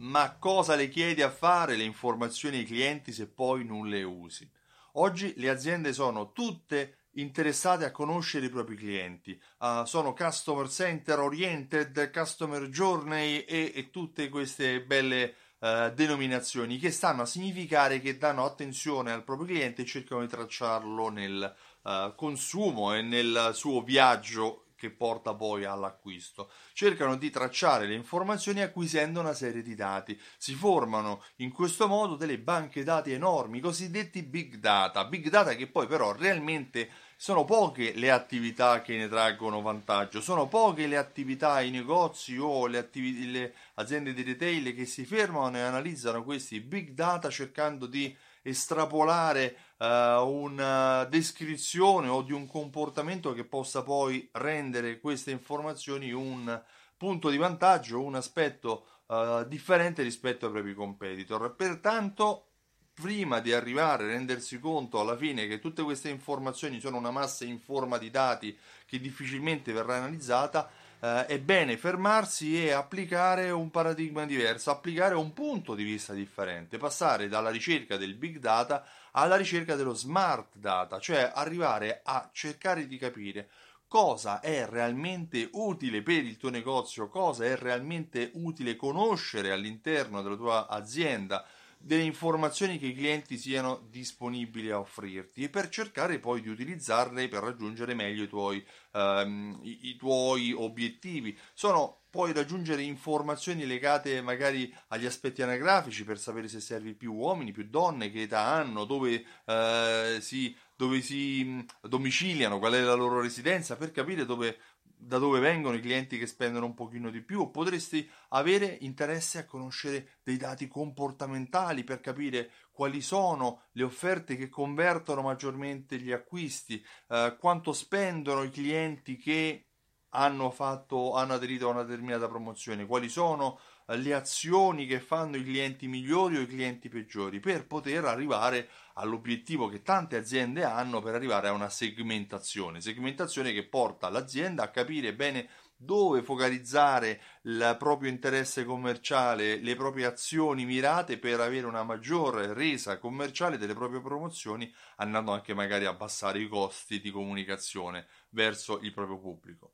Ma cosa le chiedi a fare le informazioni ai clienti se poi non le usi? Oggi le aziende sono tutte interessate a conoscere i propri clienti, uh, sono customer center oriented, customer journey e, e tutte queste belle uh, denominazioni che stanno a significare che danno attenzione al proprio cliente e cercano di tracciarlo nel uh, consumo e nel suo viaggio che porta poi all'acquisto. Cercano di tracciare le informazioni acquisendo una serie di dati. Si formano in questo modo delle banche dati enormi, cosiddetti big data. Big data che poi però realmente sono poche le attività che ne traggono vantaggio, sono poche le attività, i negozi o le, attivi- le aziende di retail che si fermano e analizzano questi big data cercando di estrapolare uh, una descrizione o di un comportamento che possa poi rendere queste informazioni un punto di vantaggio, un aspetto uh, differente rispetto ai propri competitor. Pertanto, prima di arrivare a rendersi conto alla fine che tutte queste informazioni sono una massa in forma di dati che difficilmente verrà analizzata, eh, è bene fermarsi e applicare un paradigma diverso, applicare un punto di vista differente, passare dalla ricerca del big data alla ricerca dello smart data, cioè arrivare a cercare di capire cosa è realmente utile per il tuo negozio, cosa è realmente utile conoscere all'interno della tua azienda, delle informazioni che i clienti siano disponibili a offrirti e per cercare poi di utilizzarle per raggiungere meglio i tuoi, ehm, i, i tuoi obiettivi. Sono puoi raggiungere informazioni legate magari agli aspetti anagrafici per sapere se servi più uomini, più donne, che età hanno, dove, eh, si, dove si domiciliano, qual è la loro residenza, per capire dove da dove vengono i clienti che spendono un pochino di più, potresti avere interesse a conoscere dei dati comportamentali per capire quali sono le offerte che convertono maggiormente gli acquisti, eh, quanto spendono i clienti che hanno, fatto, hanno aderito a una determinata promozione, quali sono le azioni che fanno i clienti migliori o i clienti peggiori per poter arrivare all'obiettivo che tante aziende hanno per arrivare a una segmentazione, segmentazione che porta l'azienda a capire bene dove focalizzare il proprio interesse commerciale, le proprie azioni mirate per avere una maggiore resa commerciale delle proprie promozioni, andando anche magari a abbassare i costi di comunicazione verso il proprio pubblico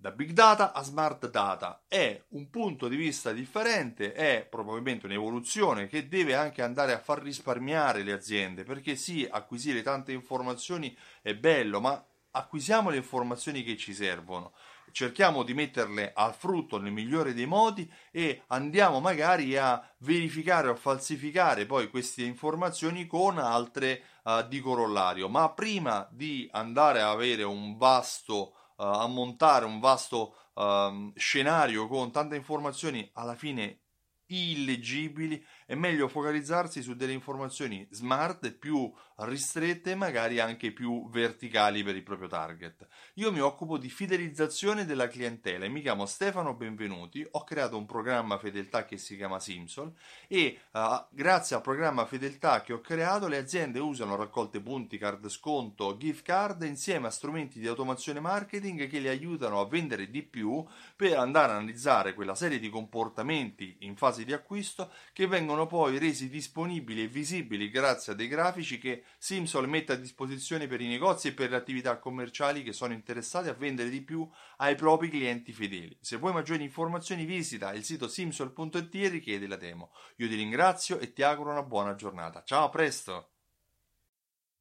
da big data a smart data. È un punto di vista differente, è probabilmente un'evoluzione che deve anche andare a far risparmiare le aziende, perché sì, acquisire tante informazioni è bello, ma acquisiamo le informazioni che ci servono. Cerchiamo di metterle a frutto nel migliore dei modi e andiamo magari a verificare o falsificare poi queste informazioni con altre uh, di corollario. Ma prima di andare a avere un vasto uh, a montare un vasto uh, scenario con tante informazioni alla fine illeggibili, è meglio focalizzarsi su delle informazioni smart, più ristrette e magari anche più verticali per il proprio target. Io mi occupo di fidelizzazione della clientela e mi chiamo Stefano Benvenuti, ho creato un programma fedeltà che si chiama Simsol e uh, grazie al programma fedeltà che ho creato le aziende usano raccolte punti, card sconto, gift card insieme a strumenti di automazione marketing che le aiutano a vendere di più per andare a analizzare quella serie di comportamenti in fase di acquisto che vengono poi resi disponibili e visibili grazie a dei grafici che Simsol mette a disposizione per i negozi e per le attività commerciali che sono interessati a vendere di più ai propri clienti fedeli. Se vuoi maggiori informazioni visita il sito simsol.it e richiedi la demo. Io ti ringrazio e ti auguro una buona giornata. Ciao, a presto!